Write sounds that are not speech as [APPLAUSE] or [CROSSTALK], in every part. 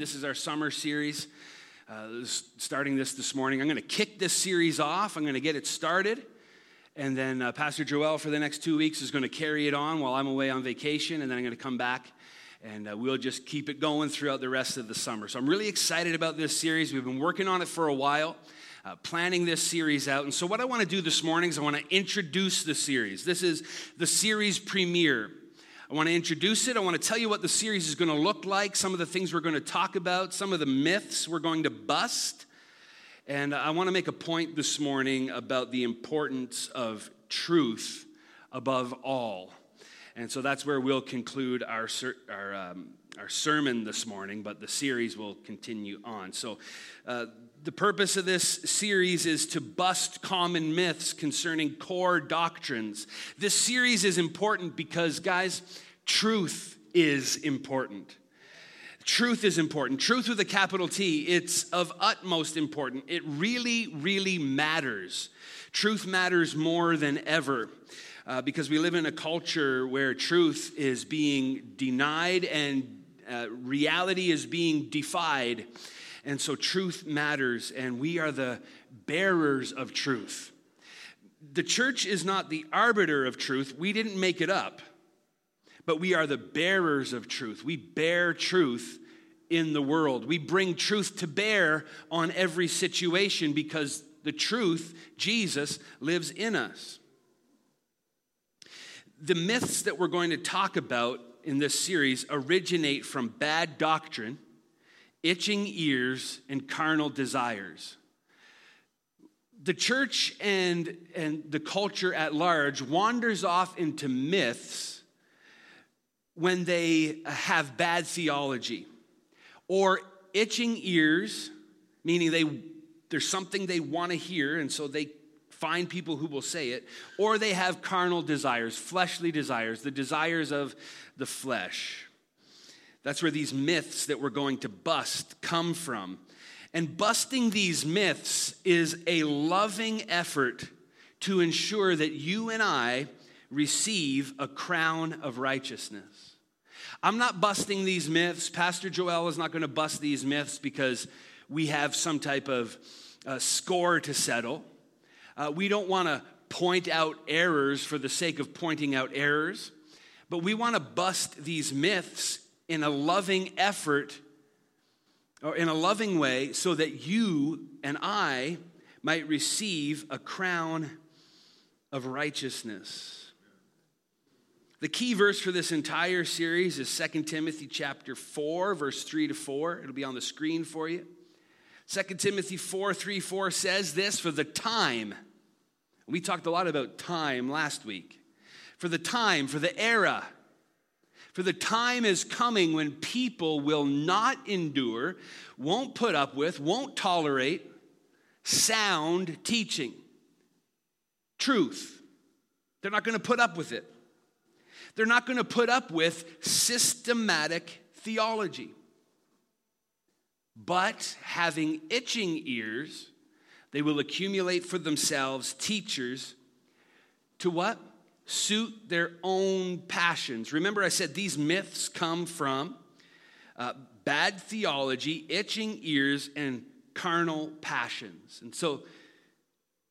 This is our summer series. Uh, starting this this morning. I'm going to kick this series off. I'm going to get it started. And then uh, Pastor Joel for the next two weeks is going to carry it on while I'm away on vacation. And then I'm going to come back and uh, we'll just keep it going throughout the rest of the summer. So I'm really excited about this series. We've been working on it for a while. Uh, planning this series out. And so, what I want to do this morning is I want to introduce the series. This is the series premiere. I want to introduce it. I want to tell you what the series is going to look like, some of the things we're going to talk about, some of the myths we're going to bust. And I want to make a point this morning about the importance of truth above all. And so that's where we'll conclude our, our, um, our sermon this morning, but the series will continue on. So, uh, the purpose of this series is to bust common myths concerning core doctrines. This series is important because, guys, truth is important. Truth is important. Truth with a capital T, it's of utmost importance. It really, really matters. Truth matters more than ever. Uh, because we live in a culture where truth is being denied and uh, reality is being defied. And so truth matters, and we are the bearers of truth. The church is not the arbiter of truth, we didn't make it up, but we are the bearers of truth. We bear truth in the world. We bring truth to bear on every situation because the truth, Jesus, lives in us. The myths that we're going to talk about in this series originate from bad doctrine itching ears, and carnal desires. The church and, and the culture at large wanders off into myths when they have bad theology or itching ears, meaning they, there's something they want to hear, and so they find people who will say it, or they have carnal desires, fleshly desires, the desires of the flesh. That's where these myths that we're going to bust come from. And busting these myths is a loving effort to ensure that you and I receive a crown of righteousness. I'm not busting these myths. Pastor Joel is not going to bust these myths because we have some type of uh, score to settle. Uh, we don't want to point out errors for the sake of pointing out errors, but we want to bust these myths in a loving effort or in a loving way so that you and I might receive a crown of righteousness. The key verse for this entire series is 2 Timothy chapter 4 verse 3 to 4. It'll be on the screen for you. 2 Timothy 4 3 4 says this for the time. We talked a lot about time last week. For the time, for the era, for the time is coming when people will not endure, won't put up with, won't tolerate sound teaching, truth. They're not going to put up with it. They're not going to put up with systematic theology. But having itching ears, they will accumulate for themselves teachers to what? suit their own passions. Remember, I said these myths come from uh, bad theology, itching ears, and carnal passions. And so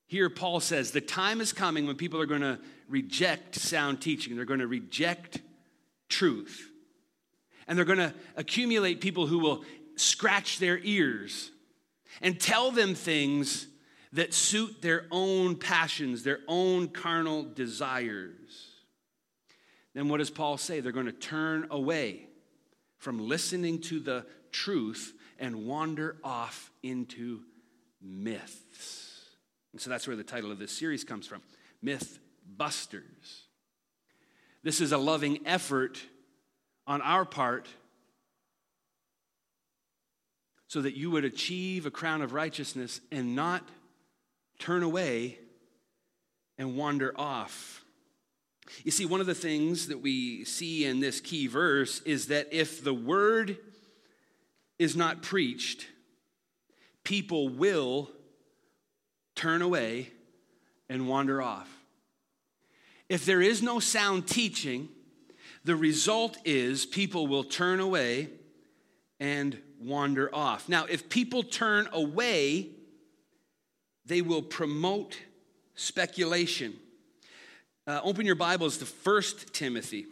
here Paul says the time is coming when people are going to reject sound teaching, they're going to reject truth. And they're going to accumulate people who will scratch their ears and tell them things that suit their own passions, their own carnal desires. Then what does Paul say? They're going to turn away from listening to the truth and wander off into myths. And so that's where the title of this series comes from Myth Busters. This is a loving effort on our part so that you would achieve a crown of righteousness and not turn away and wander off. You see, one of the things that we see in this key verse is that if the word is not preached, people will turn away and wander off. If there is no sound teaching, the result is people will turn away and wander off. Now, if people turn away, they will promote speculation. Uh, open your Bibles to 1 Timothy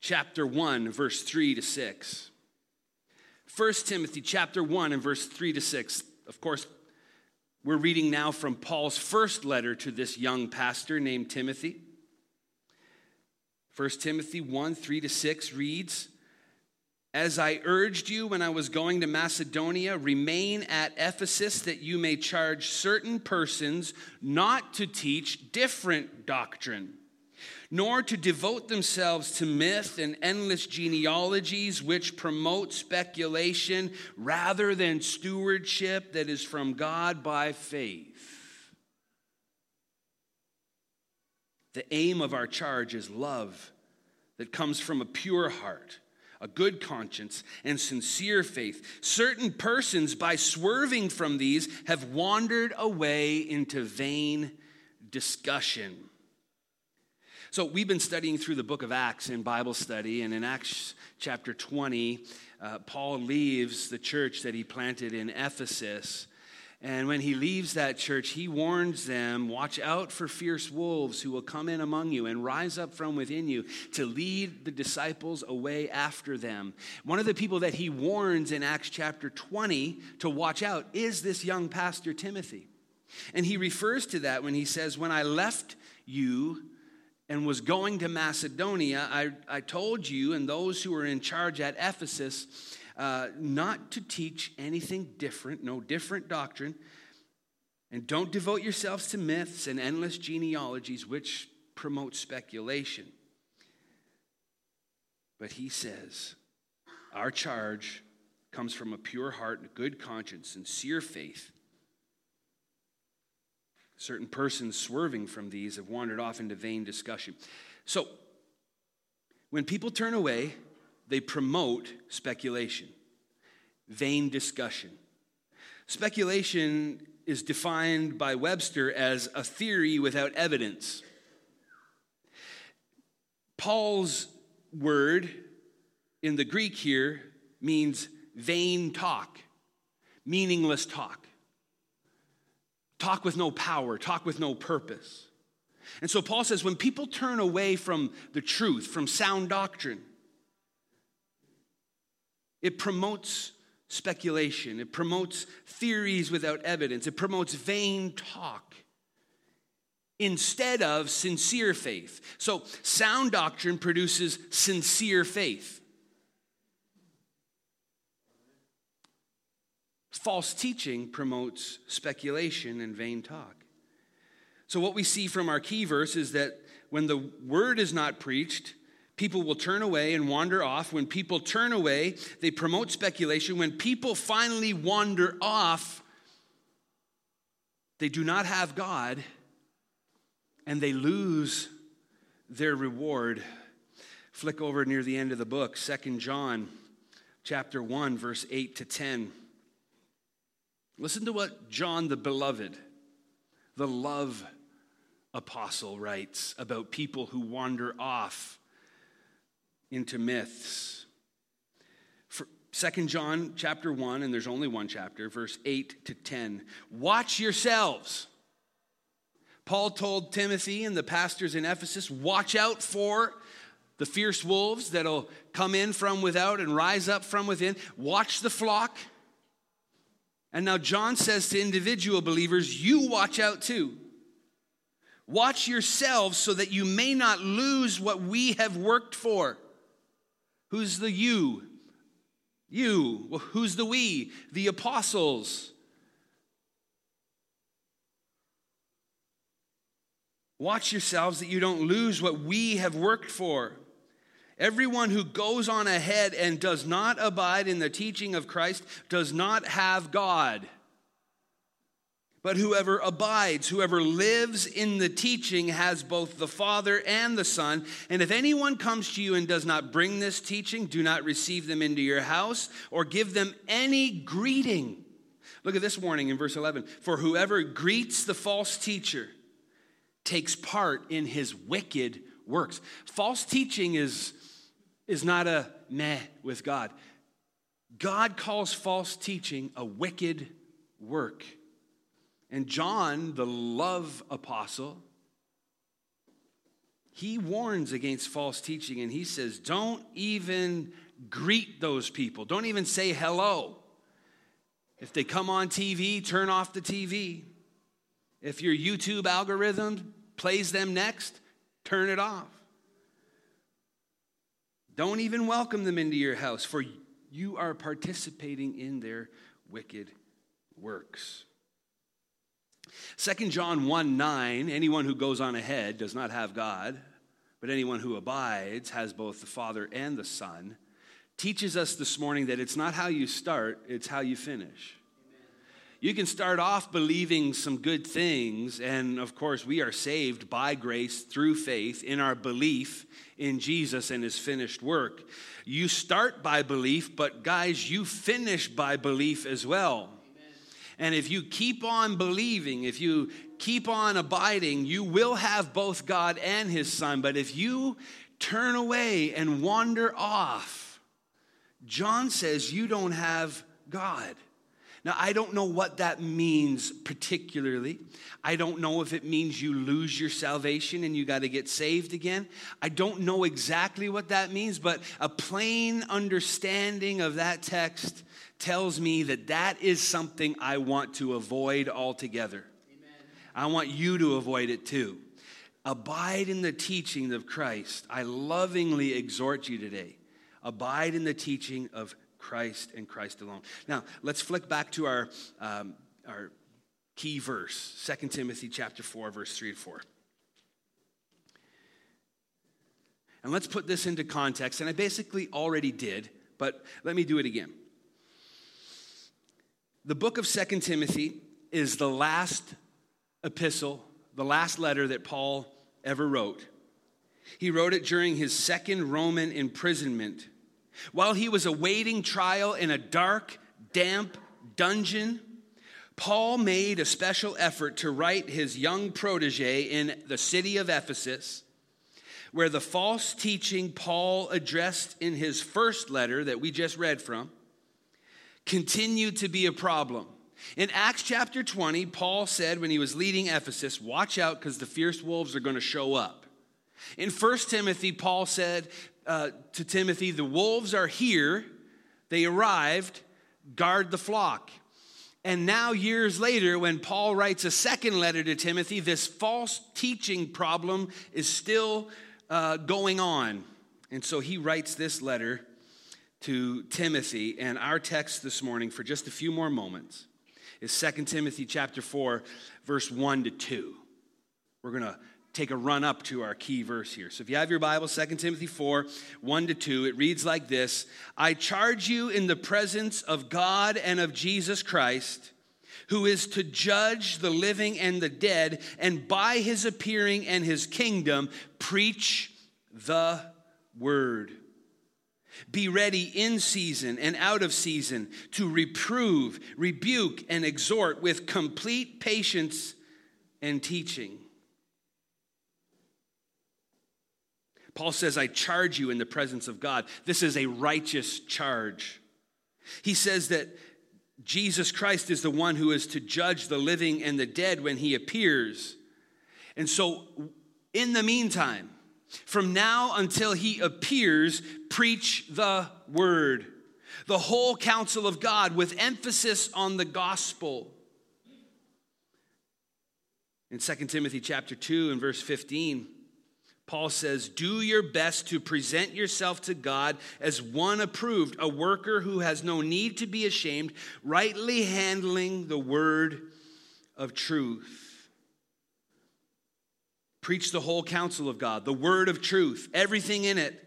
chapter 1, verse 3 to 6. 1 Timothy chapter 1 and verse 3 to 6. Of course, we're reading now from Paul's first letter to this young pastor named Timothy. 1 Timothy 1 3 to 6 reads, As I urged you when I was going to Macedonia, remain at Ephesus that you may charge certain persons not to teach different doctrine nor to devote themselves to myth and endless genealogies which promote speculation rather than stewardship that is from God by faith. The aim of our charge is love that comes from a pure heart, a good conscience, and sincere faith. Certain persons, by swerving from these, have wandered away into vain discussion so, we've been studying through the book of Acts in Bible study, and in Acts chapter 20, uh, Paul leaves the church that he planted in Ephesus. And when he leaves that church, he warns them watch out for fierce wolves who will come in among you and rise up from within you to lead the disciples away after them. One of the people that he warns in Acts chapter 20 to watch out is this young pastor, Timothy. And he refers to that when he says, When I left you, and was going to Macedonia, I, I told you and those who were in charge at Ephesus uh, not to teach anything different, no different doctrine, and don't devote yourselves to myths and endless genealogies which promote speculation. But he says, our charge comes from a pure heart and a good conscience, sincere faith Certain persons swerving from these have wandered off into vain discussion. So, when people turn away, they promote speculation, vain discussion. Speculation is defined by Webster as a theory without evidence. Paul's word in the Greek here means vain talk, meaningless talk talk with no power, talk with no purpose. And so Paul says when people turn away from the truth, from sound doctrine, it promotes speculation, it promotes theories without evidence, it promotes vain talk instead of sincere faith. So, sound doctrine produces sincere faith. False teaching promotes speculation and vain talk. So, what we see from our key verse is that when the word is not preached, people will turn away and wander off. When people turn away, they promote speculation. When people finally wander off, they do not have God and they lose their reward. Flick over near the end of the book, Second John chapter 1 verse 8 to 10. Listen to what John the Beloved, the love apostle, writes about people who wander off into myths. 2 John chapter 1, and there's only one chapter, verse 8 to 10. Watch yourselves. Paul told Timothy and the pastors in Ephesus, watch out for the fierce wolves that'll come in from without and rise up from within. Watch the flock and now John says to individual believers, you watch out too. Watch yourselves so that you may not lose what we have worked for. Who's the you? You. Well, who's the we? The apostles. Watch yourselves that you don't lose what we have worked for. Everyone who goes on ahead and does not abide in the teaching of Christ does not have God. But whoever abides, whoever lives in the teaching, has both the Father and the Son. And if anyone comes to you and does not bring this teaching, do not receive them into your house or give them any greeting. Look at this warning in verse 11. For whoever greets the false teacher takes part in his wicked works. False teaching is, is not a meh with God. God calls false teaching a wicked work. And John, the love apostle, he warns against false teaching and he says, Don't even greet those people, don't even say hello. If they come on TV, turn off the TV. If your YouTube algorithm plays them next, turn it off. Don't even welcome them into your house, for you are participating in their wicked works. 2 John 1 9, anyone who goes on ahead does not have God, but anyone who abides has both the Father and the Son, teaches us this morning that it's not how you start, it's how you finish. You can start off believing some good things, and of course, we are saved by grace through faith in our belief in Jesus and his finished work. You start by belief, but guys, you finish by belief as well. And if you keep on believing, if you keep on abiding, you will have both God and His Son. But if you turn away and wander off, John says you don't have God. Now, I don't know what that means particularly. I don't know if it means you lose your salvation and you got to get saved again. I don't know exactly what that means, but a plain understanding of that text tells me that that is something I want to avoid altogether. Amen. I want you to avoid it too. Abide in the teaching of Christ. I lovingly exhort you today. Abide in the teaching of Christ and Christ alone. Now, let's flick back to our, um, our key verse 2 Timothy chapter 4, verse 3 to 4. And let's put this into context. And I basically already did, but let me do it again. The book of Second Timothy is the last epistle, the last letter that Paul ever wrote. He wrote it during his second Roman imprisonment. While he was awaiting trial in a dark, damp dungeon, Paul made a special effort to write his young protege in the city of Ephesus, where the false teaching Paul addressed in his first letter that we just read from continued to be a problem. In Acts chapter 20, Paul said when he was leading Ephesus, Watch out because the fierce wolves are going to show up. In 1 Timothy, Paul said uh, to Timothy, The wolves are here, they arrived, guard the flock. And now, years later, when Paul writes a second letter to Timothy, this false teaching problem is still uh, going on. And so he writes this letter to Timothy, and our text this morning for just a few more moments is 2 Timothy chapter 4, verse 1 to 2. We're going to take a run up to our key verse here. So if you have your Bible, 2 Timothy 4, 1 to 2, it reads like this I charge you in the presence of God and of Jesus Christ, who is to judge the living and the dead, and by his appearing and his kingdom, preach the word. Be ready in season and out of season to reprove, rebuke, and exhort with complete patience and teaching. Paul says, I charge you in the presence of God. This is a righteous charge. He says that Jesus Christ is the one who is to judge the living and the dead when he appears. And so, in the meantime, from now until he appears, preach the word. The whole counsel of God with emphasis on the gospel. In 2 Timothy chapter 2 and verse 15, Paul says, Do your best to present yourself to God as one approved, a worker who has no need to be ashamed, rightly handling the word of truth. Preach the whole counsel of God, the word of truth, everything in it.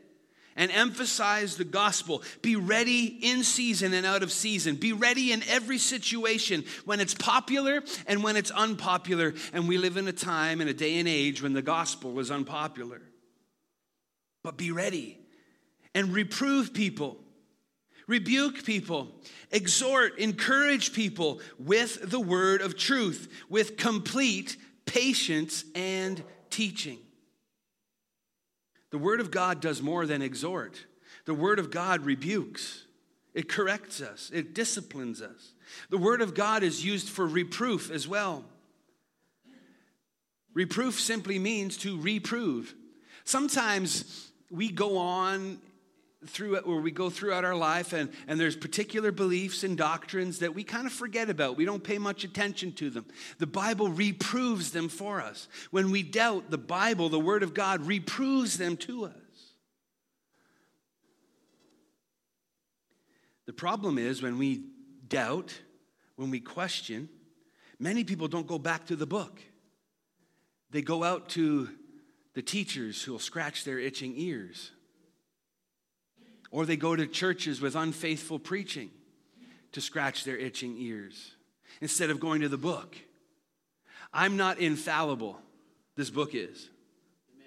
And emphasize the gospel. Be ready in season and out of season. Be ready in every situation when it's popular and when it's unpopular. And we live in a time and a day and age when the gospel is unpopular. But be ready and reprove people, rebuke people, exhort, encourage people with the word of truth, with complete patience and teaching. The Word of God does more than exhort, the Word of God rebukes, it corrects us, it disciplines us. The Word of God is used for reproof as well. Reproof simply means to reprove. Sometimes we go on through it, where we go throughout our life and, and there's particular beliefs and doctrines that we kind of forget about. We don't pay much attention to them. The Bible reproves them for us. When we doubt, the Bible, the Word of God, reproves them to us. The problem is when we doubt, when we question, many people don't go back to the book. They go out to the teachers who will scratch their itching ears or they go to churches with unfaithful preaching to scratch their itching ears instead of going to the book. I'm not infallible. This book is.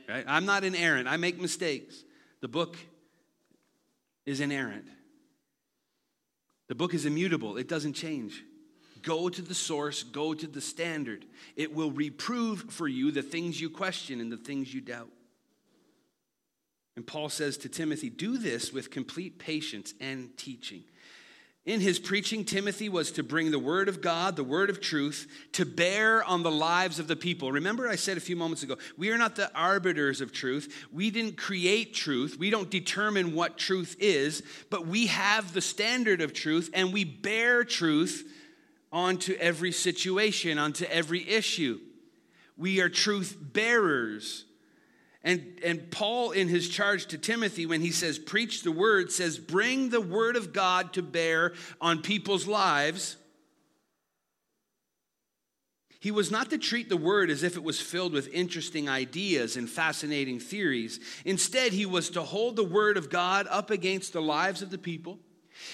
Right? I'm not inerrant. I make mistakes. The book is inerrant. The book is immutable, it doesn't change. Go to the source, go to the standard. It will reprove for you the things you question and the things you doubt. And Paul says to Timothy, Do this with complete patience and teaching. In his preaching, Timothy was to bring the word of God, the word of truth, to bear on the lives of the people. Remember, I said a few moments ago, we are not the arbiters of truth. We didn't create truth. We don't determine what truth is, but we have the standard of truth and we bear truth onto every situation, onto every issue. We are truth bearers. And, and Paul, in his charge to Timothy, when he says, preach the word, says, bring the word of God to bear on people's lives. He was not to treat the word as if it was filled with interesting ideas and fascinating theories. Instead, he was to hold the word of God up against the lives of the people.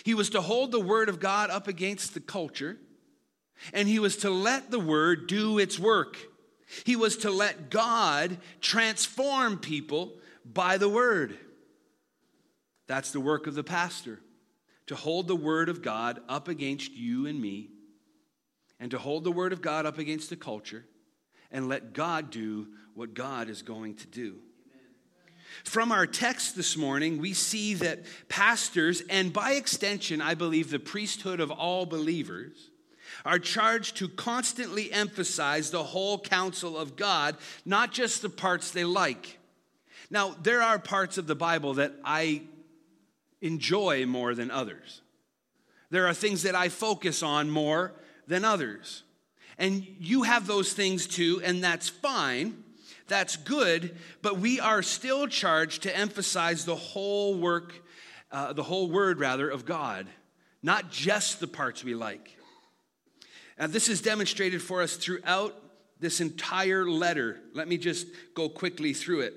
He was to hold the word of God up against the culture. And he was to let the word do its work. He was to let God transform people by the word. That's the work of the pastor to hold the word of God up against you and me, and to hold the word of God up against the culture, and let God do what God is going to do. From our text this morning, we see that pastors, and by extension, I believe the priesthood of all believers, are charged to constantly emphasize the whole counsel of God, not just the parts they like. Now, there are parts of the Bible that I enjoy more than others. There are things that I focus on more than others. And you have those things too, and that's fine. That's good, but we are still charged to emphasize the whole work, uh, the whole word rather, of God, not just the parts we like. Now, this is demonstrated for us throughout this entire letter. Let me just go quickly through it.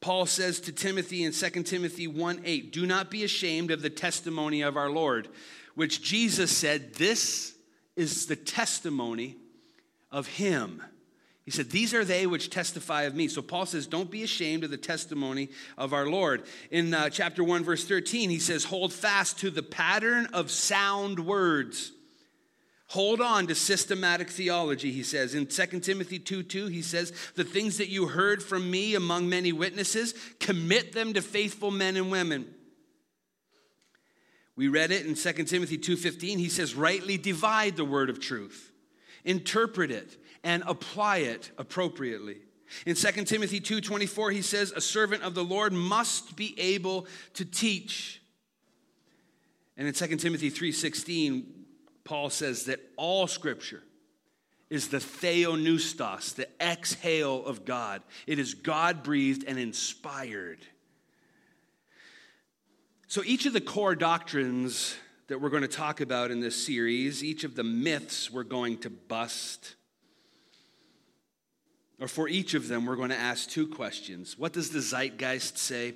Paul says to Timothy in 2 Timothy 1 8, Do not be ashamed of the testimony of our Lord, which Jesus said, This is the testimony of him. He said, These are they which testify of me. So Paul says, Don't be ashamed of the testimony of our Lord. In uh, chapter 1, verse 13, he says, Hold fast to the pattern of sound words Hold on to systematic theology, he says. In 2 Timothy 2 2, he says, The things that you heard from me among many witnesses, commit them to faithful men and women. We read it in 2 Timothy 2:15. He says, "Rightly divide the word of truth, interpret it, and apply it appropriately." In 2 Timothy 2:24, he says, "A servant of the Lord must be able to teach." And in 2 Timothy 3:16, Paul says that all scripture is the theopneustos, the exhale of God. It is God breathed and inspired. So each of the core doctrines that we're going to talk about in this series, each of the myths we're going to bust, or for each of them, we're going to ask two questions. What does the zeitgeist say?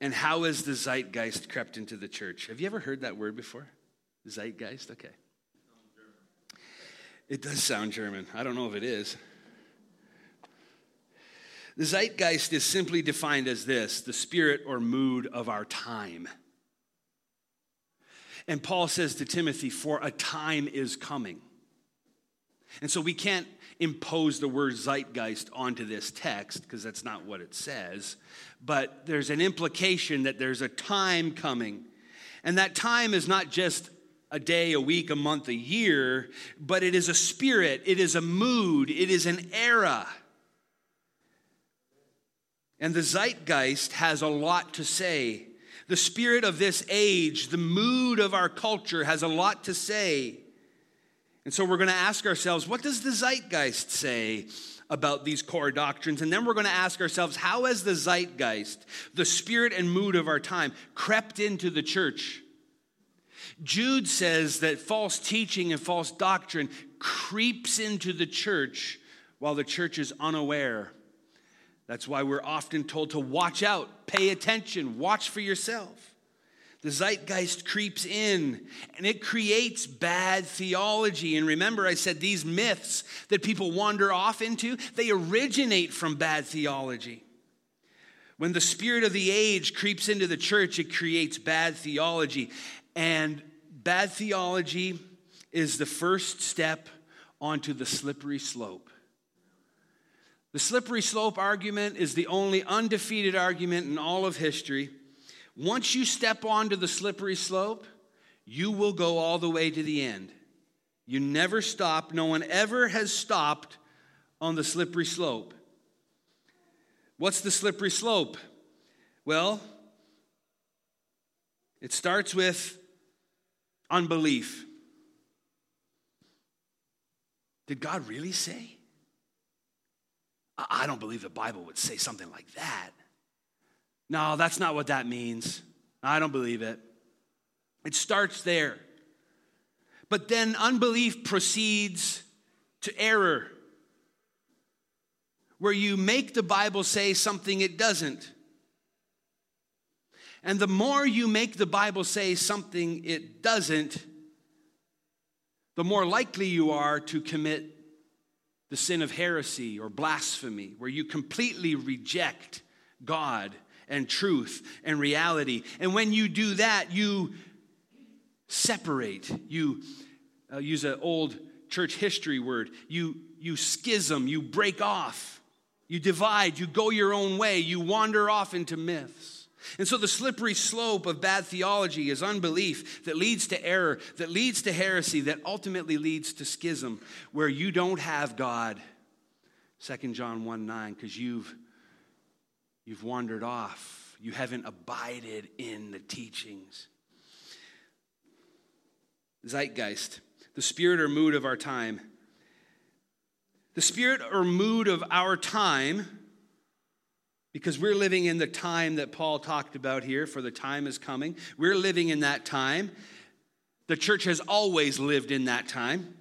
and how has the zeitgeist crept into the church? Have you ever heard that word before? Zeitgeist? Okay. It does sound German. I don't know if it is. The zeitgeist is simply defined as this the spirit or mood of our time. And Paul says to Timothy, For a time is coming. And so we can't impose the word zeitgeist onto this text because that's not what it says. But there's an implication that there's a time coming. And that time is not just a day, a week, a month, a year, but it is a spirit, it is a mood, it is an era. And the zeitgeist has a lot to say. The spirit of this age, the mood of our culture has a lot to say. And so we're going to ask ourselves, what does the zeitgeist say about these core doctrines? And then we're going to ask ourselves, how has the zeitgeist, the spirit and mood of our time, crept into the church? Jude says that false teaching and false doctrine creeps into the church while the church is unaware. That's why we're often told to watch out, pay attention, watch for yourself. The zeitgeist creeps in and it creates bad theology. And remember, I said these myths that people wander off into, they originate from bad theology. When the spirit of the age creeps into the church, it creates bad theology. And bad theology is the first step onto the slippery slope. The slippery slope argument is the only undefeated argument in all of history. Once you step onto the slippery slope, you will go all the way to the end. You never stop. No one ever has stopped on the slippery slope. What's the slippery slope? Well, it starts with unbelief. Did God really say? I don't believe the Bible would say something like that. No, that's not what that means. I don't believe it. It starts there. But then unbelief proceeds to error, where you make the Bible say something it doesn't. And the more you make the Bible say something it doesn't, the more likely you are to commit the sin of heresy or blasphemy, where you completely reject God and truth and reality. And when you do that, you separate. You use an old church history word. You, you schism, you break off, you divide, you go your own way, you wander off into myths. And so the slippery slope of bad theology is unbelief that leads to error, that leads to heresy, that ultimately leads to schism, where you don't have God. 2 John 1 9, because you've You've wandered off. You haven't abided in the teachings. Zeitgeist, the spirit or mood of our time. The spirit or mood of our time, because we're living in the time that Paul talked about here, for the time is coming. We're living in that time. The church has always lived in that time.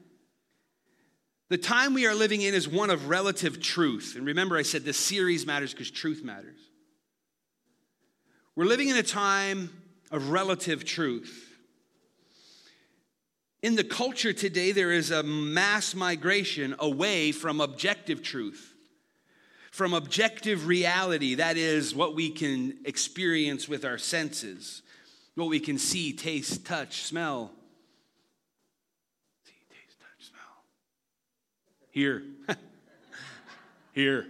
The time we are living in is one of relative truth. And remember, I said this series matters because truth matters. We're living in a time of relative truth. In the culture today, there is a mass migration away from objective truth, from objective reality. That is what we can experience with our senses, what we can see, taste, touch, smell, See, taste, touch, smell. Here. [LAUGHS] Here.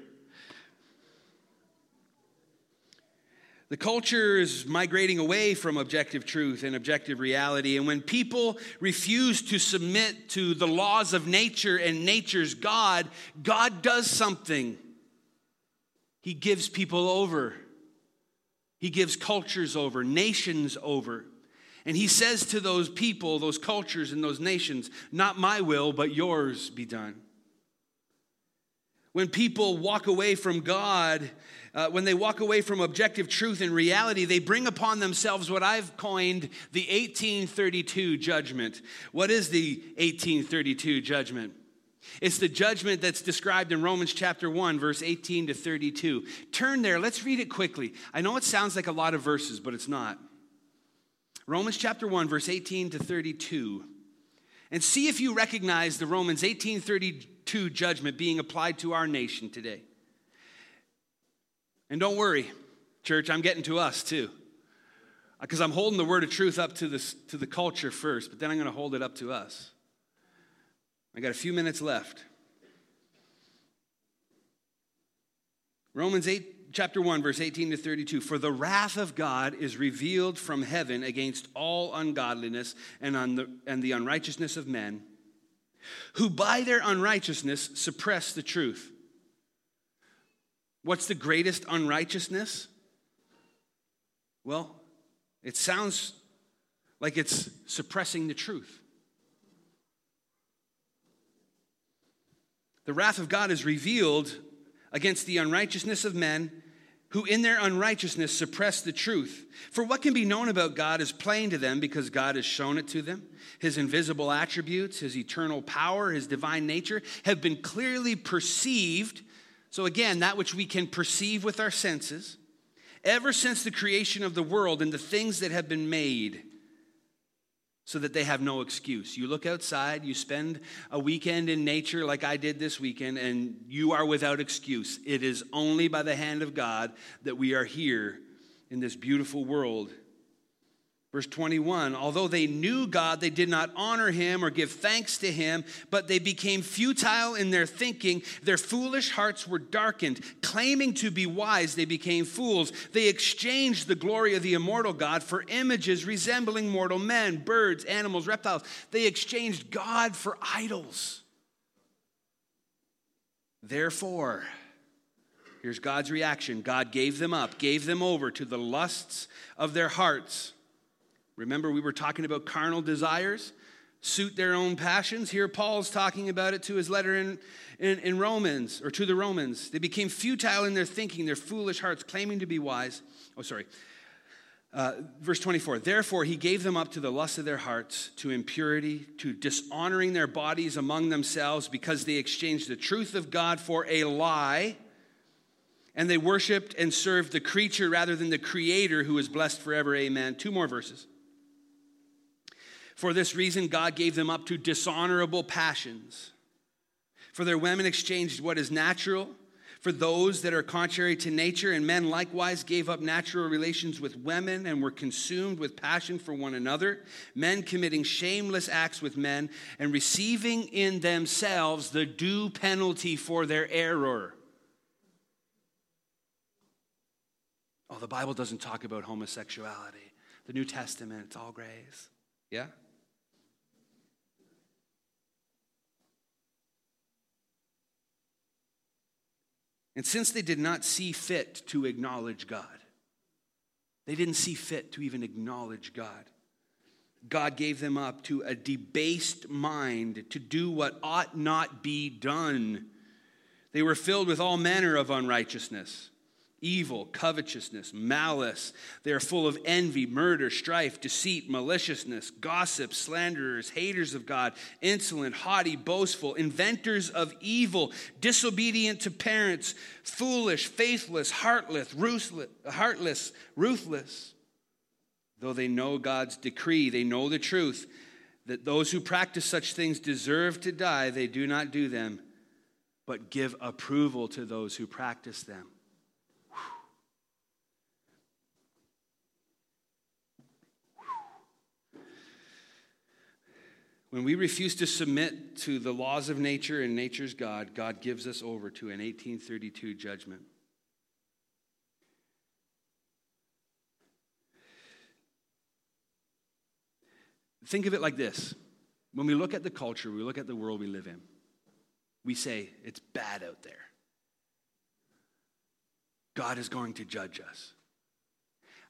The culture is migrating away from objective truth and objective reality. And when people refuse to submit to the laws of nature and nature's God, God does something. He gives people over, He gives cultures over, nations over. And He says to those people, those cultures, and those nations, Not my will, but yours be done. When people walk away from God, uh, when they walk away from objective truth and reality, they bring upon themselves what I've coined the 1832 judgment. What is the 1832 judgment? It's the judgment that's described in Romans chapter 1, verse 18 to 32. Turn there, let's read it quickly. I know it sounds like a lot of verses, but it's not. Romans chapter 1, verse 18 to 32. And see if you recognize the Romans 1832 judgment being applied to our nation today. And don't worry, church, I'm getting to us too. Uh, because I'm holding the word of truth up to, this, to the culture first, but then I'm going to hold it up to us. I got a few minutes left. Romans 8, chapter 1, verse 18 to 32. For the wrath of God is revealed from heaven against all ungodliness and, on the, and the unrighteousness of men, who by their unrighteousness suppress the truth. What's the greatest unrighteousness? Well, it sounds like it's suppressing the truth. The wrath of God is revealed against the unrighteousness of men who in their unrighteousness suppress the truth. For what can be known about God is plain to them because God has shown it to them. His invisible attributes, his eternal power, his divine nature have been clearly perceived. So, again, that which we can perceive with our senses, ever since the creation of the world and the things that have been made so that they have no excuse. You look outside, you spend a weekend in nature like I did this weekend, and you are without excuse. It is only by the hand of God that we are here in this beautiful world Verse 21 Although they knew God, they did not honor him or give thanks to him, but they became futile in their thinking. Their foolish hearts were darkened. Claiming to be wise, they became fools. They exchanged the glory of the immortal God for images resembling mortal men, birds, animals, reptiles. They exchanged God for idols. Therefore, here's God's reaction God gave them up, gave them over to the lusts of their hearts Remember, we were talking about carnal desires, suit their own passions. Here, Paul's talking about it to his letter in, in, in, Romans, or to the Romans. They became futile in their thinking, their foolish hearts, claiming to be wise. Oh, sorry. Uh, verse 24, therefore he gave them up to the lust of their hearts, to impurity, to dishonoring their bodies among themselves, because they exchanged the truth of God for a lie, and they worshiped and served the creature rather than the creator who is blessed forever. Amen. Two more verses. For this reason, God gave them up to dishonorable passions. For their women exchanged what is natural for those that are contrary to nature, and men likewise gave up natural relations with women and were consumed with passion for one another, men committing shameless acts with men and receiving in themselves the due penalty for their error. Oh, the Bible doesn't talk about homosexuality. The New Testament, it's all grace. Yeah? And since they did not see fit to acknowledge God, they didn't see fit to even acknowledge God. God gave them up to a debased mind to do what ought not be done. They were filled with all manner of unrighteousness evil, covetousness, malice. They are full of envy, murder, strife, deceit, maliciousness, gossip, slanderers, haters of God, insolent, haughty, boastful, inventors of evil, disobedient to parents, foolish, faithless, heartless, ruthless, heartless, ruthless. Though they know God's decree, they know the truth that those who practice such things deserve to die, they do not do them, but give approval to those who practice them. When we refuse to submit to the laws of nature and nature's God, God gives us over to an 1832 judgment. Think of it like this when we look at the culture, we look at the world we live in, we say, it's bad out there. God is going to judge us.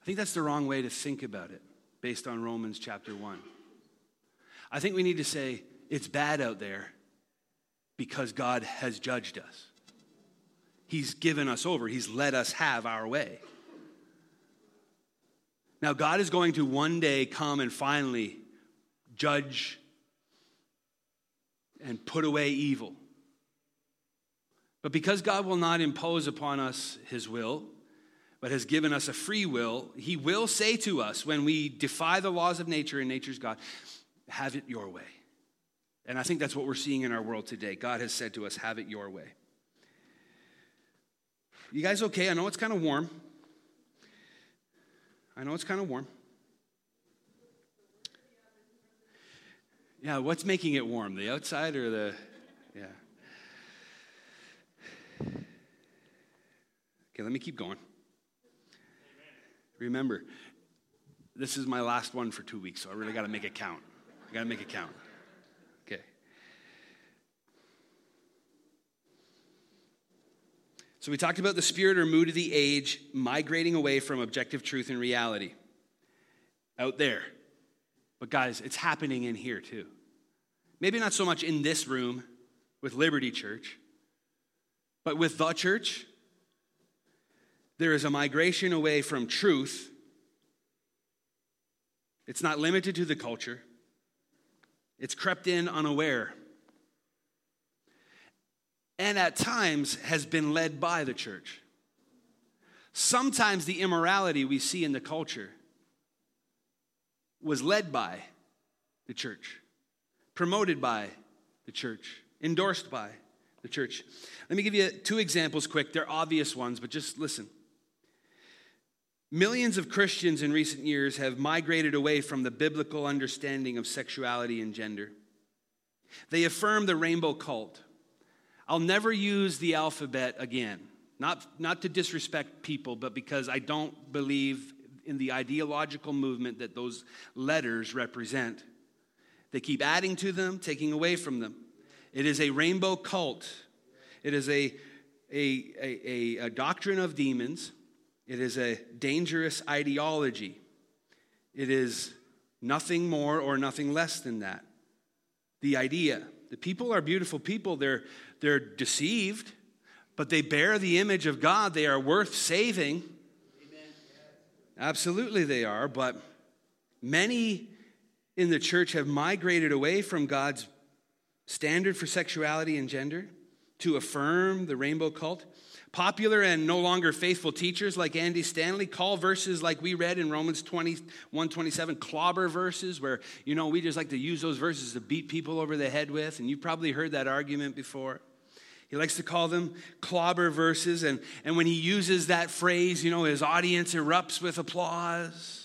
I think that's the wrong way to think about it based on Romans chapter 1. I think we need to say, it's bad out there because God has judged us. He's given us over, He's let us have our way. Now, God is going to one day come and finally judge and put away evil. But because God will not impose upon us his will, but has given us a free will, he will say to us when we defy the laws of nature and nature's God, have it your way. And I think that's what we're seeing in our world today. God has said to us, have it your way. You guys okay? I know it's kind of warm. I know it's kind of warm. Yeah, what's making it warm? The outside or the. Yeah. Okay, let me keep going. Remember, this is my last one for two weeks, so I really got to make it count. I got to make it count. Okay. So we talked about the spirit or mood of the age migrating away from objective truth and reality out there. But guys, it's happening in here too. Maybe not so much in this room with Liberty Church, but with the church, there is a migration away from truth. It's not limited to the culture, it's crept in unaware. And at times has been led by the church. Sometimes the immorality we see in the culture was led by the church, promoted by the church, endorsed by the church. Let me give you two examples quick. They're obvious ones, but just listen. Millions of Christians in recent years have migrated away from the biblical understanding of sexuality and gender. They affirm the rainbow cult. I'll never use the alphabet again. Not, not to disrespect people, but because I don't believe in the ideological movement that those letters represent. They keep adding to them, taking away from them. It is a rainbow cult, it is a, a, a, a doctrine of demons it is a dangerous ideology. It is nothing more or nothing less than that. The idea. The people are beautiful people. They're, they're deceived, but they bear the image of God. They are worth saving. Amen. Absolutely, they are. But many in the church have migrated away from God's standard for sexuality and gender to affirm the rainbow cult. Popular and no longer faithful teachers like Andy Stanley call verses like we read in Romans 21 27 clobber verses, where, you know, we just like to use those verses to beat people over the head with. And you've probably heard that argument before. He likes to call them clobber verses. And, and when he uses that phrase, you know, his audience erupts with applause.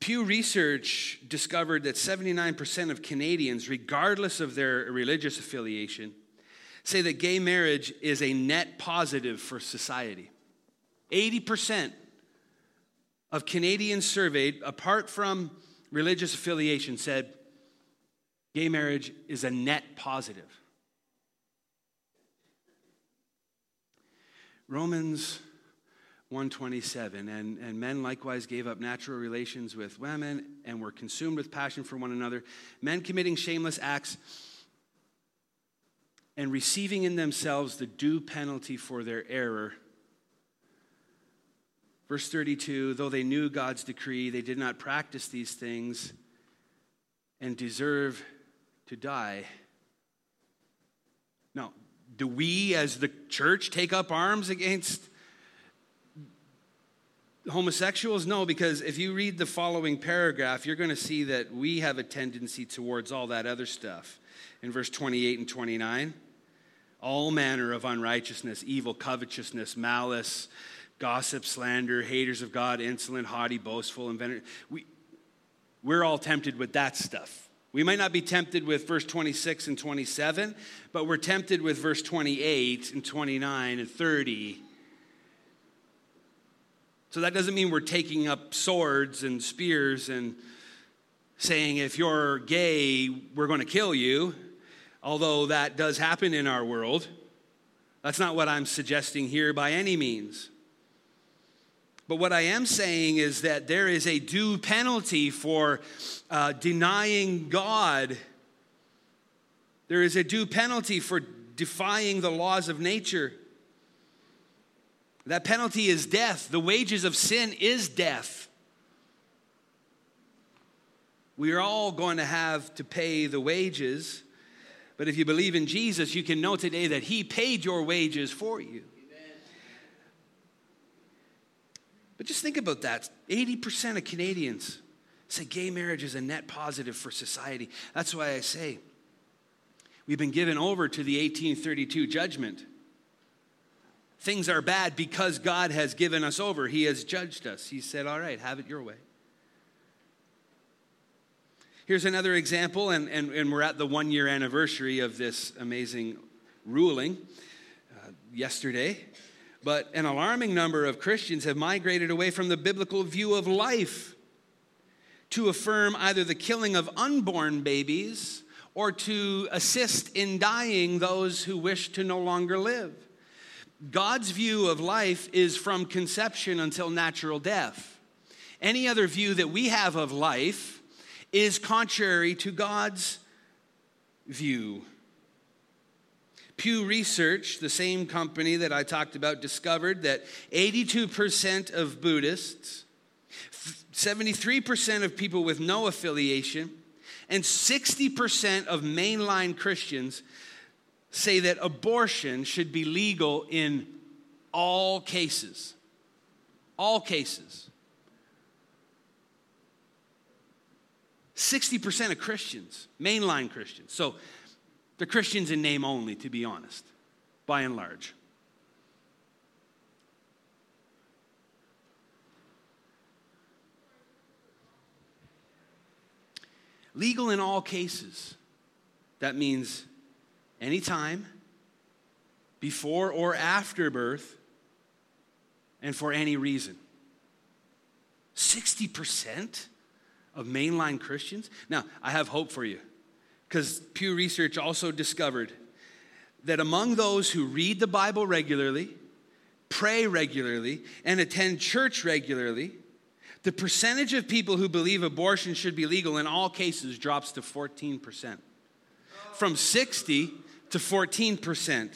Pew Research discovered that 79% of Canadians, regardless of their religious affiliation, say that gay marriage is a net positive for society. 80% of Canadians surveyed, apart from religious affiliation, said gay marriage is a net positive. Romans 127 and, and men likewise gave up natural relations with women and were consumed with passion for one another. Men committing shameless acts and receiving in themselves the due penalty for their error. Verse 32 though they knew god's decree they did not practice these things and deserve to die. Now do we as the church take up arms against homosexuals? No, because if you read the following paragraph, you're going to see that we have a tendency towards all that other stuff. In verse 28 and 29, all manner of unrighteousness, evil, covetousness, malice, gossip, slander, haters of God, insolent, haughty, boastful, inventor. We, we're all tempted with that stuff. We might not be tempted with verse 26 and 27, but we're tempted with verse 28 and 29 and 30 so that doesn't mean we're taking up swords and spears and saying, if you're gay, we're going to kill you, although that does happen in our world. That's not what I'm suggesting here by any means. But what I am saying is that there is a due penalty for uh, denying God. There is a due penalty for defying the laws of nature. That penalty is death. The wages of sin is death. We are all going to have to pay the wages But if you believe in Jesus, you can know today that He paid your wages for you. But just think about that 80% of Canadians say gay marriage is a net positive for society. That's why I say we've been given over to the 1832 judgment. Things are bad because God has given us over. He has judged us. He said, All right, have it your way. Here's another example, and, and, and we're at the one year anniversary of this amazing ruling uh, yesterday. But an alarming number of Christians have migrated away from the biblical view of life to affirm either the killing of unborn babies or to assist in dying those who wish to no longer live. God's view of life is from conception until natural death. Any other view that we have of life is contrary to God's view Pew Research, the same company that I talked about, discovered that 82% of Buddhists, 73% of people with no affiliation, and 60% of mainline Christians say that abortion should be legal in all cases. All cases. 60% of Christians, mainline Christians. So the Christians in name only, to be honest, by and large. Legal in all cases. That means anytime, before or after birth, and for any reason. 60% of mainline Christians? Now, I have hope for you. Because Pew Research also discovered that among those who read the Bible regularly, pray regularly, and attend church regularly, the percentage of people who believe abortion should be legal in all cases drops to 14%. From 60 to 14%.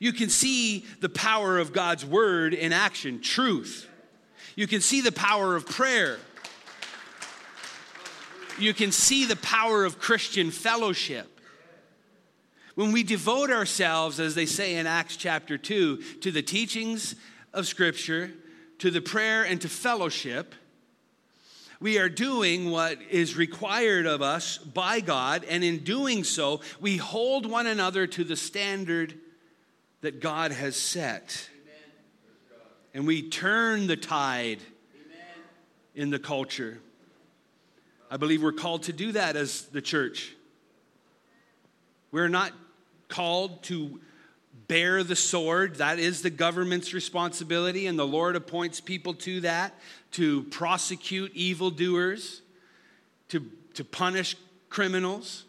You can see the power of God's word in action, truth. You can see the power of prayer you can see the power of Christian fellowship. When we devote ourselves, as they say in Acts chapter 2, to the teachings of Scripture, to the prayer, and to fellowship, we are doing what is required of us by God, and in doing so, we hold one another to the standard that God has set. And we turn the tide in the culture. I believe we're called to do that as the church. We're not called to bear the sword. That is the government's responsibility, and the Lord appoints people to that to prosecute evildoers, to, to punish criminals.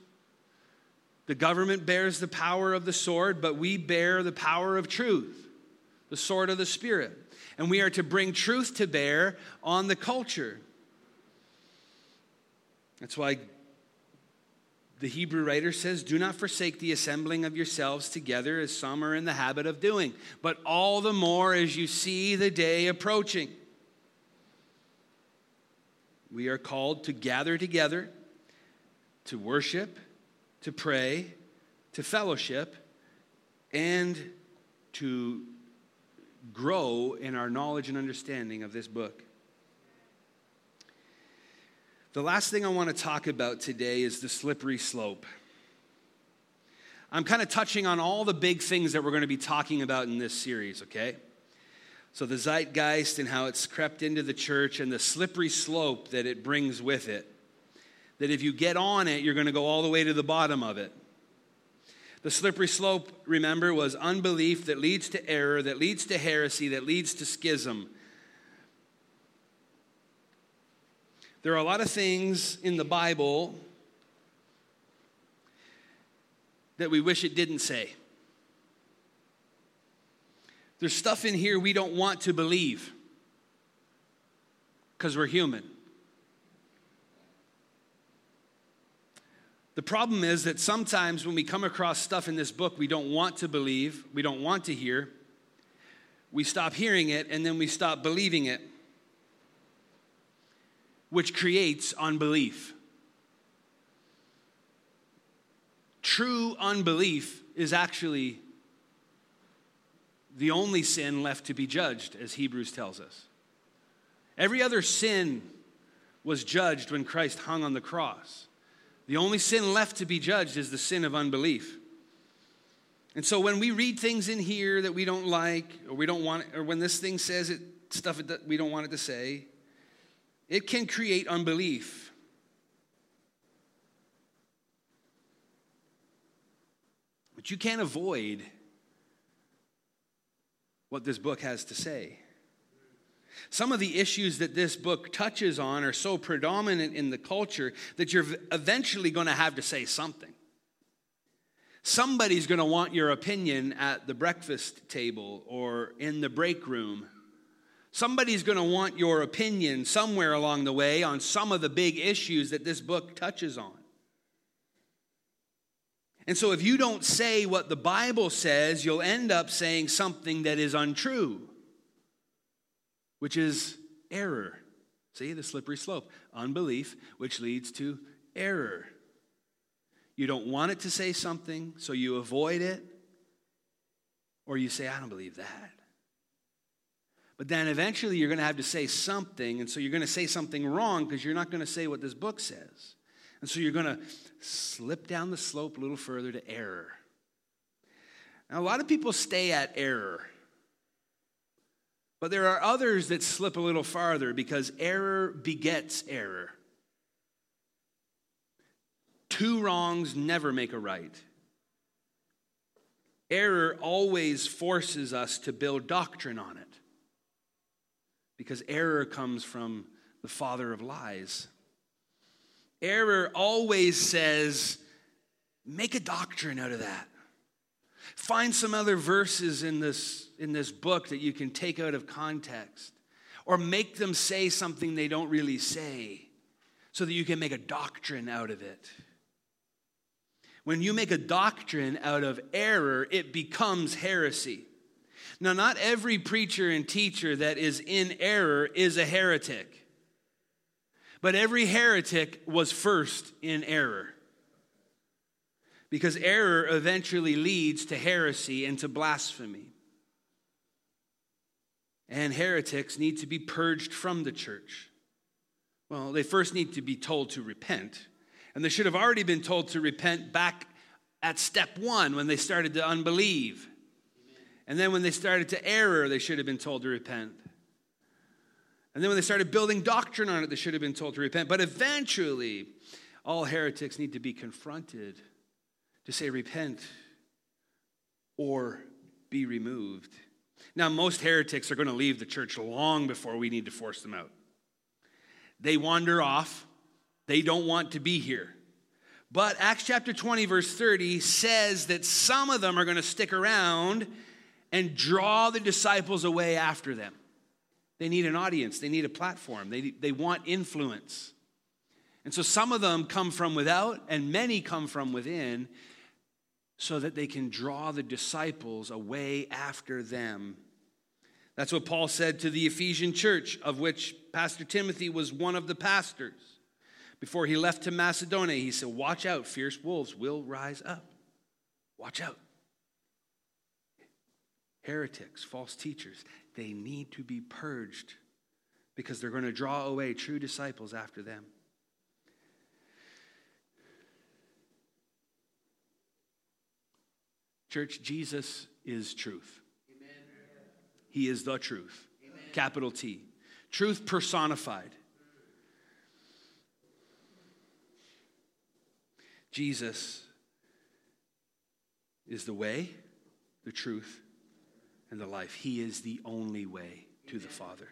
The government bears the power of the sword, but we bear the power of truth, the sword of the Spirit. And we are to bring truth to bear on the culture. That's why the Hebrew writer says, Do not forsake the assembling of yourselves together as some are in the habit of doing, but all the more as you see the day approaching. We are called to gather together, to worship, to pray, to fellowship, and to grow in our knowledge and understanding of this book. The last thing I want to talk about today is the slippery slope. I'm kind of touching on all the big things that we're going to be talking about in this series, okay? So, the zeitgeist and how it's crept into the church and the slippery slope that it brings with it. That if you get on it, you're going to go all the way to the bottom of it. The slippery slope, remember, was unbelief that leads to error, that leads to heresy, that leads to schism. There are a lot of things in the Bible that we wish it didn't say. There's stuff in here we don't want to believe because we're human. The problem is that sometimes when we come across stuff in this book we don't want to believe, we don't want to hear, we stop hearing it and then we stop believing it which creates unbelief. true unbelief is actually the only sin left to be judged, as Hebrews tells us. Every other sin was judged when Christ hung on the cross. The only sin left to be judged is the sin of unbelief. And so when we read things in here that we don't like, or we don't want, or when this thing says it, stuff that we don't want it to say, it can create unbelief. But you can't avoid what this book has to say. Some of the issues that this book touches on are so predominant in the culture that you're eventually going to have to say something. Somebody's going to want your opinion at the breakfast table or in the break room. Somebody's going to want your opinion somewhere along the way on some of the big issues that this book touches on. And so, if you don't say what the Bible says, you'll end up saying something that is untrue, which is error. See the slippery slope unbelief, which leads to error. You don't want it to say something, so you avoid it, or you say, I don't believe that. But then eventually you're going to have to say something, and so you're going to say something wrong because you're not going to say what this book says. And so you're going to slip down the slope a little further to error. Now, a lot of people stay at error. But there are others that slip a little farther because error begets error. Two wrongs never make a right. Error always forces us to build doctrine on it because error comes from the father of lies. Error always says, make a doctrine out of that. Find some other verses in this, in this book that you can take out of context, or make them say something they don't really say so that you can make a doctrine out of it. When you make a doctrine out of error, it becomes heresy. Now, not every preacher and teacher that is in error is a heretic. But every heretic was first in error. Because error eventually leads to heresy and to blasphemy. And heretics need to be purged from the church. Well, they first need to be told to repent. And they should have already been told to repent back at step one when they started to unbelieve. And then when they started to error, they should have been told to repent. And then when they started building doctrine on it, they should have been told to repent. But eventually, all heretics need to be confronted to say, repent or be removed. Now, most heretics are going to leave the church long before we need to force them out. They wander off, they don't want to be here. But Acts chapter 20, verse 30 says that some of them are going to stick around and draw the disciples away after them. They need an audience, they need a platform, they, they want influence. And so some of them come from without, and many come from within, so that they can draw the disciples away after them. That's what Paul said to the Ephesian church, of which Pastor Timothy was one of the pastors. Before he left to Macedonia, he said, Watch out, fierce wolves will rise up. Watch out. Heretics, false teachers, they need to be purged because they're going to draw away true disciples after them. Church, Jesus is truth. Amen. He is the truth. Amen. Capital T. Truth personified. Jesus is the way, the truth, and the life. He is the only way to the Father.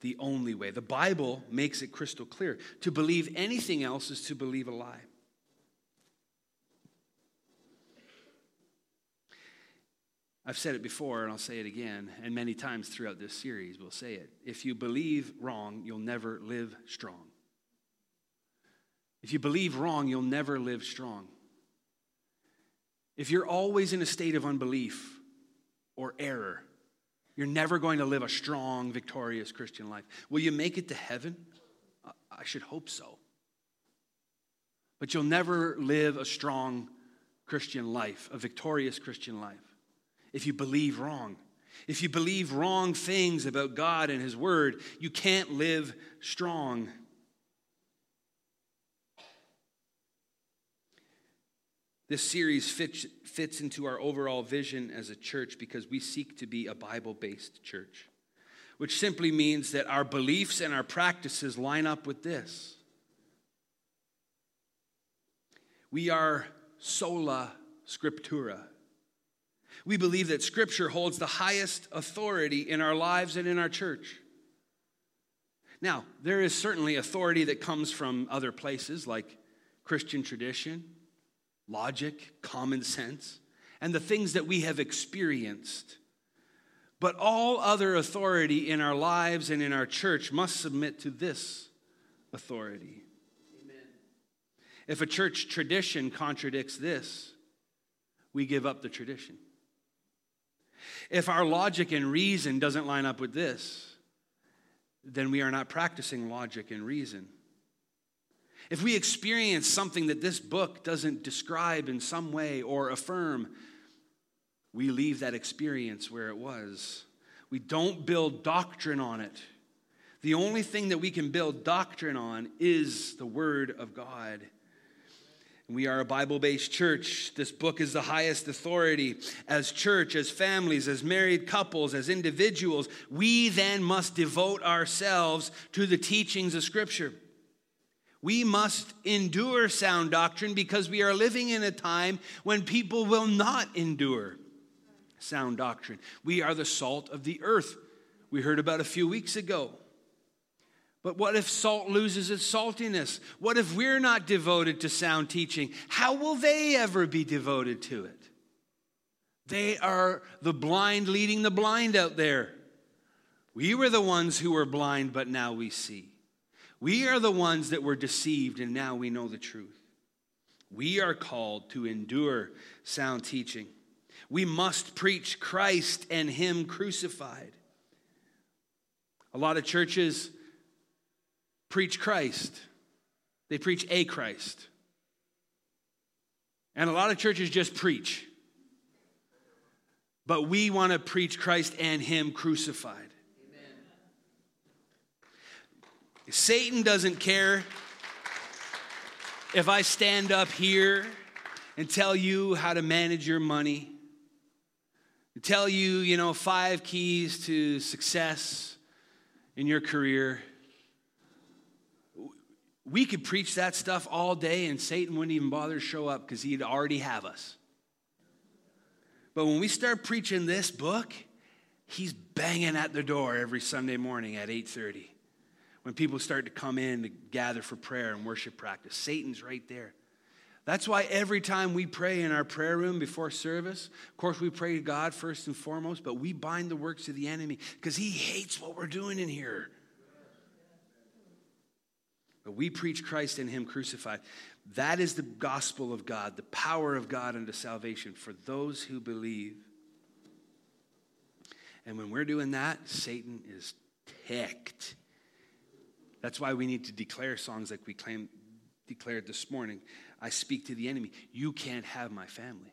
The only way. The Bible makes it crystal clear. To believe anything else is to believe a lie. I've said it before and I'll say it again, and many times throughout this series we'll say it. If you believe wrong, you'll never live strong. If you believe wrong, you'll never live strong. If you're always in a state of unbelief, or error. You're never going to live a strong, victorious Christian life. Will you make it to heaven? I should hope so. But you'll never live a strong Christian life, a victorious Christian life. If you believe wrong, if you believe wrong things about God and His Word, you can't live strong. This series fits, fits into our overall vision as a church because we seek to be a Bible based church, which simply means that our beliefs and our practices line up with this. We are sola scriptura. We believe that Scripture holds the highest authority in our lives and in our church. Now, there is certainly authority that comes from other places like Christian tradition, logic, common sense, and the things that we have experienced. But all other authority in our lives and in our church must submit to this authority. Amen. If a church tradition contradicts this, we give up the tradition. If our logic and reason doesn't line up with this, then we are not practicing logic and reason. If we experience something that this book doesn't describe in some way or affirm, we leave that experience where it was. We don't build doctrine on it. The only thing that we can build doctrine on is the Word of God. We are a Bible based church. This book is the highest authority. As church, as families, as married couples, as individuals, we then must devote ourselves to the teachings of Scripture. We must endure sound doctrine because we are living in a time when people will not endure sound doctrine. We are the salt of the earth. We heard about a few weeks ago. But what if salt loses its saltiness? What if we're not devoted to sound teaching? How will they ever be devoted to it? They are the blind leading the blind out there. We were the ones who were blind, but now we see. We are the ones that were deceived, and now we know the truth. We are called to endure sound teaching. We must preach Christ and Him crucified. A lot of churches preach Christ, they preach a Christ. And a lot of churches just preach. But we want to preach Christ and Him crucified. Amen. Satan doesn't care if I stand up here and tell you how to manage your money, tell you, you know, five keys to success in your career. We could preach that stuff all day and Satan wouldn't even bother to show up because he'd already have us. But when we start preaching this book, he's banging at the door every Sunday morning at 8:30. When people start to come in to gather for prayer and worship practice, Satan's right there. That's why every time we pray in our prayer room before service, of course, we pray to God first and foremost, but we bind the works of the enemy because he hates what we're doing in here. But we preach Christ and Him crucified. That is the gospel of God, the power of God unto salvation for those who believe. And when we're doing that, Satan is ticked. That's why we need to declare songs like we claim, declared this morning. I speak to the enemy. You can't have my family.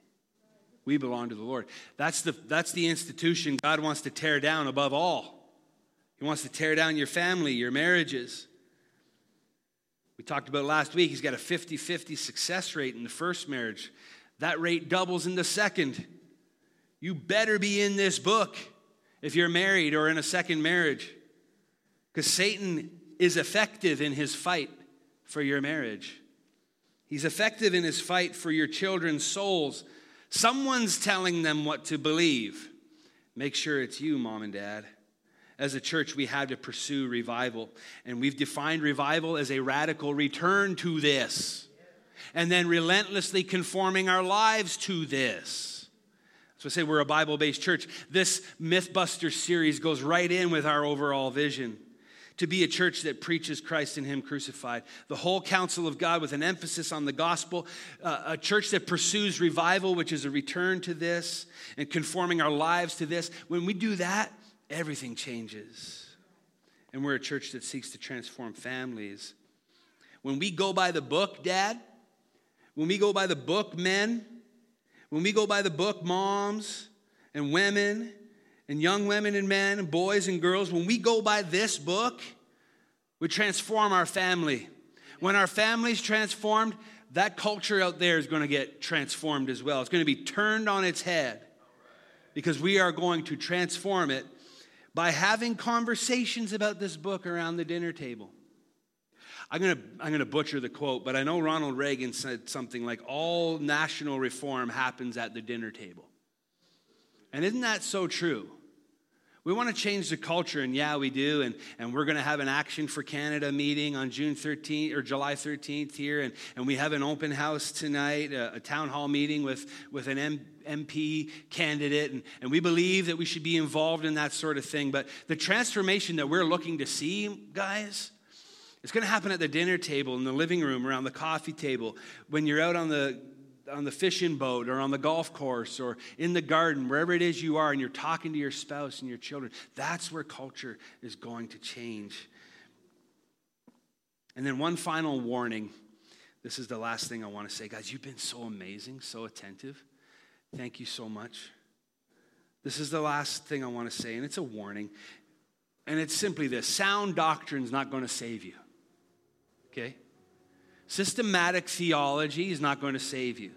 We belong to the Lord. That's the, that's the institution God wants to tear down above all. He wants to tear down your family, your marriages. We talked about last week, he's got a 50 50 success rate in the first marriage. That rate doubles in the second. You better be in this book if you're married or in a second marriage. Because Satan is effective in his fight for your marriage. He's effective in his fight for your children's souls. Someone's telling them what to believe. Make sure it's you, mom and dad as a church, we have to pursue revival. And we've defined revival as a radical return to this, and then relentlessly conforming our lives to this. So I say we're a Bible based church. This Mythbuster series goes right in with our overall vision to be a church that preaches Christ and Him crucified. The whole counsel of God with an emphasis on the gospel. Uh, a church that pursues revival, which is a return to this and conforming our lives to this. When we do that, everything changes. And we're a church that seeks to transform families. When we go by the book, Dad, when we go by the book, men, When we go by the book, moms and women and young women and men and boys and girls, when we go by this book, we transform our family. When our family's transformed, that culture out there is going to get transformed as well. It's going to be turned on its head because we are going to transform it by having conversations about this book around the dinner table. I'm going to I'm going to butcher the quote, but I know Ronald Reagan said something like all national reform happens at the dinner table. And isn't that so true? We want to change the culture, and yeah, we do. And, and we're going to have an Action for Canada meeting on June 13th or July 13th here. And, and we have an open house tonight, a, a town hall meeting with, with an M, MP candidate. And, and we believe that we should be involved in that sort of thing. But the transformation that we're looking to see, guys, it's going to happen at the dinner table, in the living room, around the coffee table, when you're out on the on the fishing boat or on the golf course or in the garden, wherever it is you are, and you're talking to your spouse and your children, that's where culture is going to change. And then, one final warning. This is the last thing I want to say. Guys, you've been so amazing, so attentive. Thank you so much. This is the last thing I want to say, and it's a warning. And it's simply this sound doctrine is not going to save you. Okay? Systematic theology is not going to save you.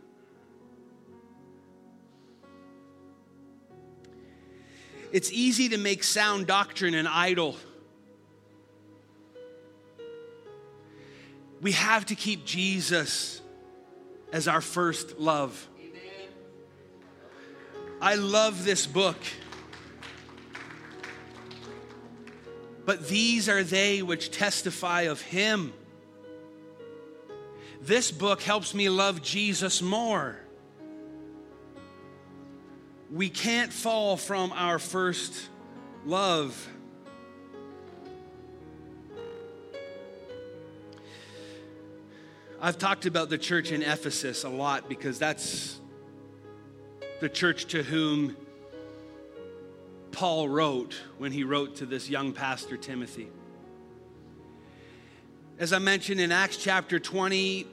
It's easy to make sound doctrine an idol. We have to keep Jesus as our first love. I love this book. But these are they which testify of him. This book helps me love Jesus more. We can't fall from our first love. I've talked about the church in Ephesus a lot because that's the church to whom Paul wrote when he wrote to this young pastor, Timothy. As I mentioned in Acts chapter 20,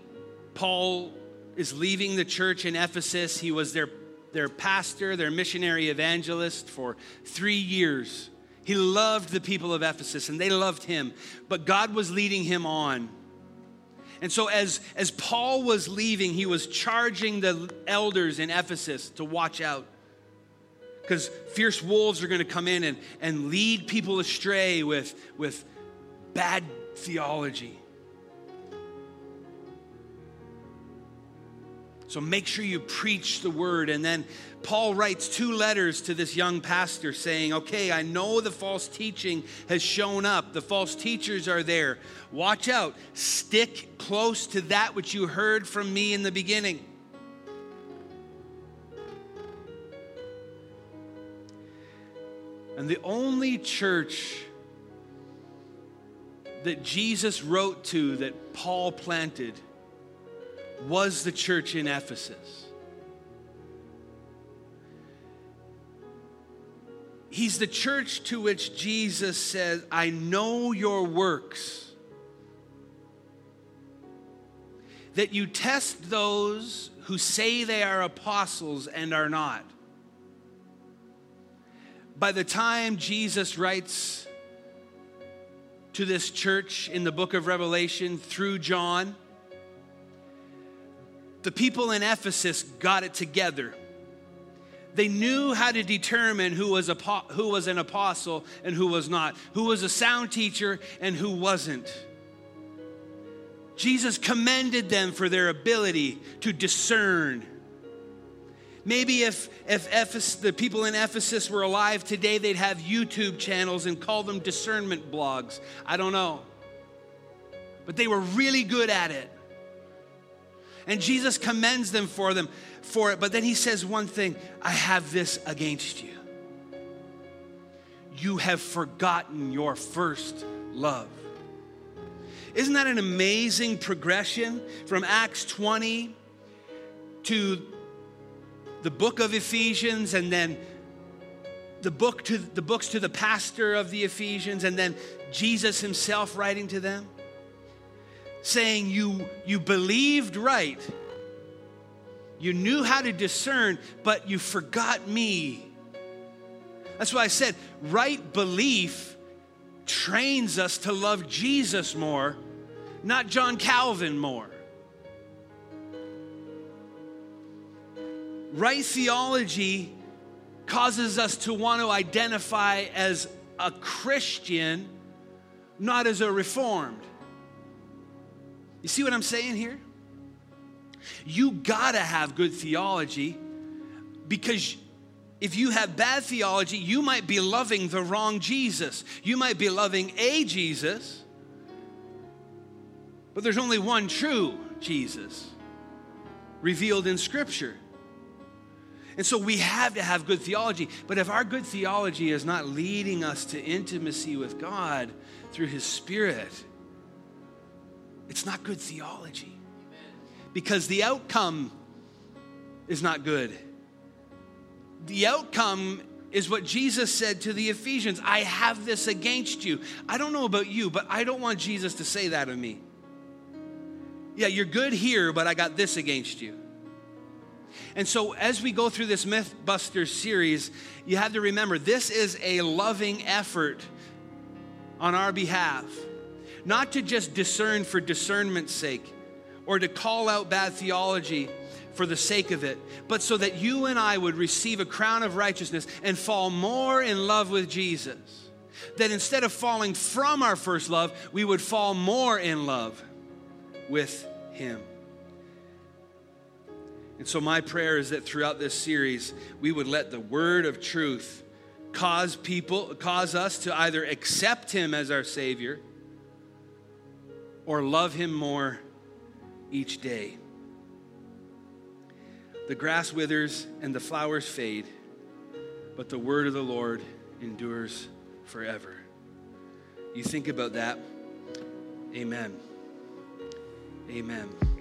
Paul is leaving the church in Ephesus. He was their, their pastor, their missionary evangelist for three years. He loved the people of Ephesus and they loved him, but God was leading him on. And so, as, as Paul was leaving, he was charging the elders in Ephesus to watch out. Because fierce wolves are going to come in and, and lead people astray with, with bad theology. So make sure you preach the word. And then Paul writes two letters to this young pastor saying, Okay, I know the false teaching has shown up. The false teachers are there. Watch out. Stick close to that which you heard from me in the beginning. And the only church that Jesus wrote to that Paul planted was the church in Ephesus. He's the church to which Jesus says, I know your works. That you test those who say they are apostles and are not. By the time Jesus writes to this church in the book of Revelation through John, the people in Ephesus got it together. They knew how to determine who was, who was an apostle and who was not, who was a sound teacher and who wasn't. Jesus commended them for their ability to discern. Maybe if, if Ephes, the people in Ephesus were alive today, they'd have YouTube channels and call them discernment blogs. I don't know. But they were really good at it. And Jesus commends them for them for it. But then he says one thing, I have this against you. You have forgotten your first love. Isn't that an amazing progression from Acts 20 to the book of Ephesians and then the book to the books to the pastor of the Ephesians and then Jesus himself writing to them? saying you, you believed right, You knew how to discern, but you forgot me. That's why I said right belief trains us to love Jesus more, not John Calvin more. Right theology causes us to want to identify as a Christian, not as a reformed. You see what I'm saying here? You gotta have good theology because if you have bad theology, you might be loving the wrong Jesus. You might be loving a Jesus, but there's only one true Jesus revealed in Scripture. And so we have to have good theology. But if our good theology is not leading us to intimacy with God through His Spirit, it's not good theology. Because the outcome is not good. The outcome is what Jesus said to the Ephesians I have this against you. I don't know about you, but I don't want Jesus to say that of me. Yeah, you're good here, but I got this against you. And so, as we go through this Mythbusters series, you have to remember this is a loving effort on our behalf, not to just discern for discernment's sake or to call out bad theology for the sake of it, but so that you and I would receive a crown of righteousness and fall more in love with Jesus. That instead of falling from our first love, we would fall more in love with Him. And so, my prayer is that throughout this series, we would let the word of truth cause people, cause us to either accept Him as our Savior or love Him more each day. The grass withers and the flowers fade, but the word of the Lord endures forever. You think about that. Amen. Amen.